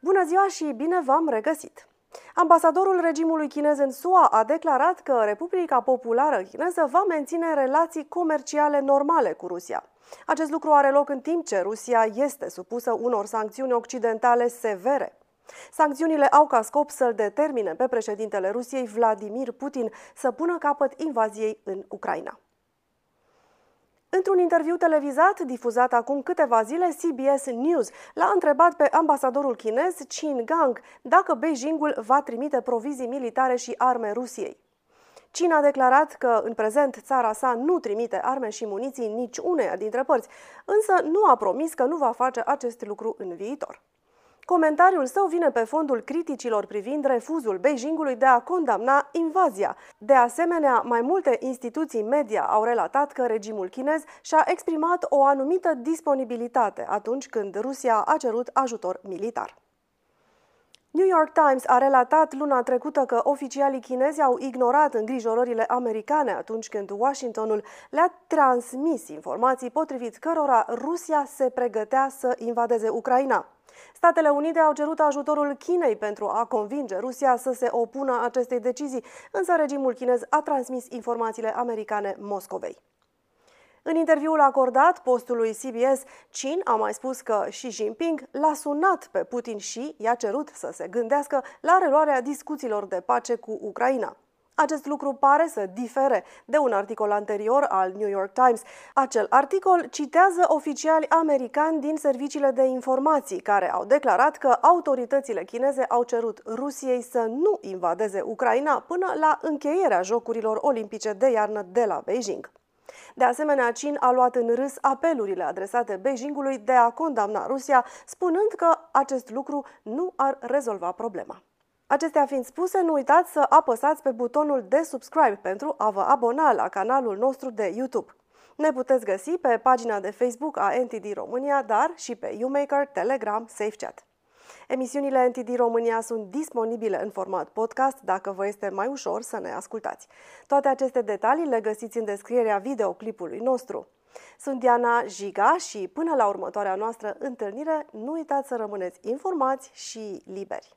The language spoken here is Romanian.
Bună ziua și bine v-am regăsit! Ambasadorul regimului chinez în SUA a declarat că Republica Populară Chineză va menține relații comerciale normale cu Rusia. Acest lucru are loc în timp ce Rusia este supusă unor sancțiuni occidentale severe. Sancțiunile au ca scop să-l determine pe președintele Rusiei Vladimir Putin să pună capăt invaziei în Ucraina. Într-un interviu televizat difuzat acum câteva zile, CBS News l-a întrebat pe ambasadorul chinez Qin Gang dacă Beijingul va trimite provizii militare și arme Rusiei. China a declarat că în prezent țara sa nu trimite arme și muniții nici uneia dintre părți, însă nu a promis că nu va face acest lucru în viitor. Comentariul său vine pe fondul criticilor privind refuzul Beijingului de a condamna invazia. De asemenea, mai multe instituții media au relatat că regimul chinez și-a exprimat o anumită disponibilitate atunci când Rusia a cerut ajutor militar. New York Times a relatat luna trecută că oficialii chinezi au ignorat îngrijorările americane atunci când Washingtonul le-a transmis informații potrivit cărora Rusia se pregătea să invadeze Ucraina. Statele Unite au cerut ajutorul Chinei pentru a convinge Rusia să se opună acestei decizii, însă regimul chinez a transmis informațiile americane Moscovei. În interviul acordat postului CBS, Chin a mai spus că Xi Jinping l-a sunat pe Putin și i-a cerut să se gândească la reluarea discuțiilor de pace cu Ucraina. Acest lucru pare să difere de un articol anterior al New York Times. Acel articol citează oficiali americani din serviciile de informații care au declarat că autoritățile chineze au cerut Rusiei să nu invadeze Ucraina până la încheierea Jocurilor Olimpice de iarnă de la Beijing. De asemenea, Chin a luat în râs apelurile adresate Beijingului de a condamna Rusia, spunând că acest lucru nu ar rezolva problema. Acestea fiind spuse, nu uitați să apăsați pe butonul de subscribe pentru a vă abona la canalul nostru de YouTube. Ne puteți găsi pe pagina de Facebook a NTD România, dar și pe UMaker, Telegram, SafeChat. Emisiunile NTD România sunt disponibile în format podcast dacă vă este mai ușor să ne ascultați. Toate aceste detalii le găsiți în descrierea videoclipului nostru. Sunt Diana Jiga și până la următoarea noastră întâlnire, nu uitați să rămâneți informați și liberi.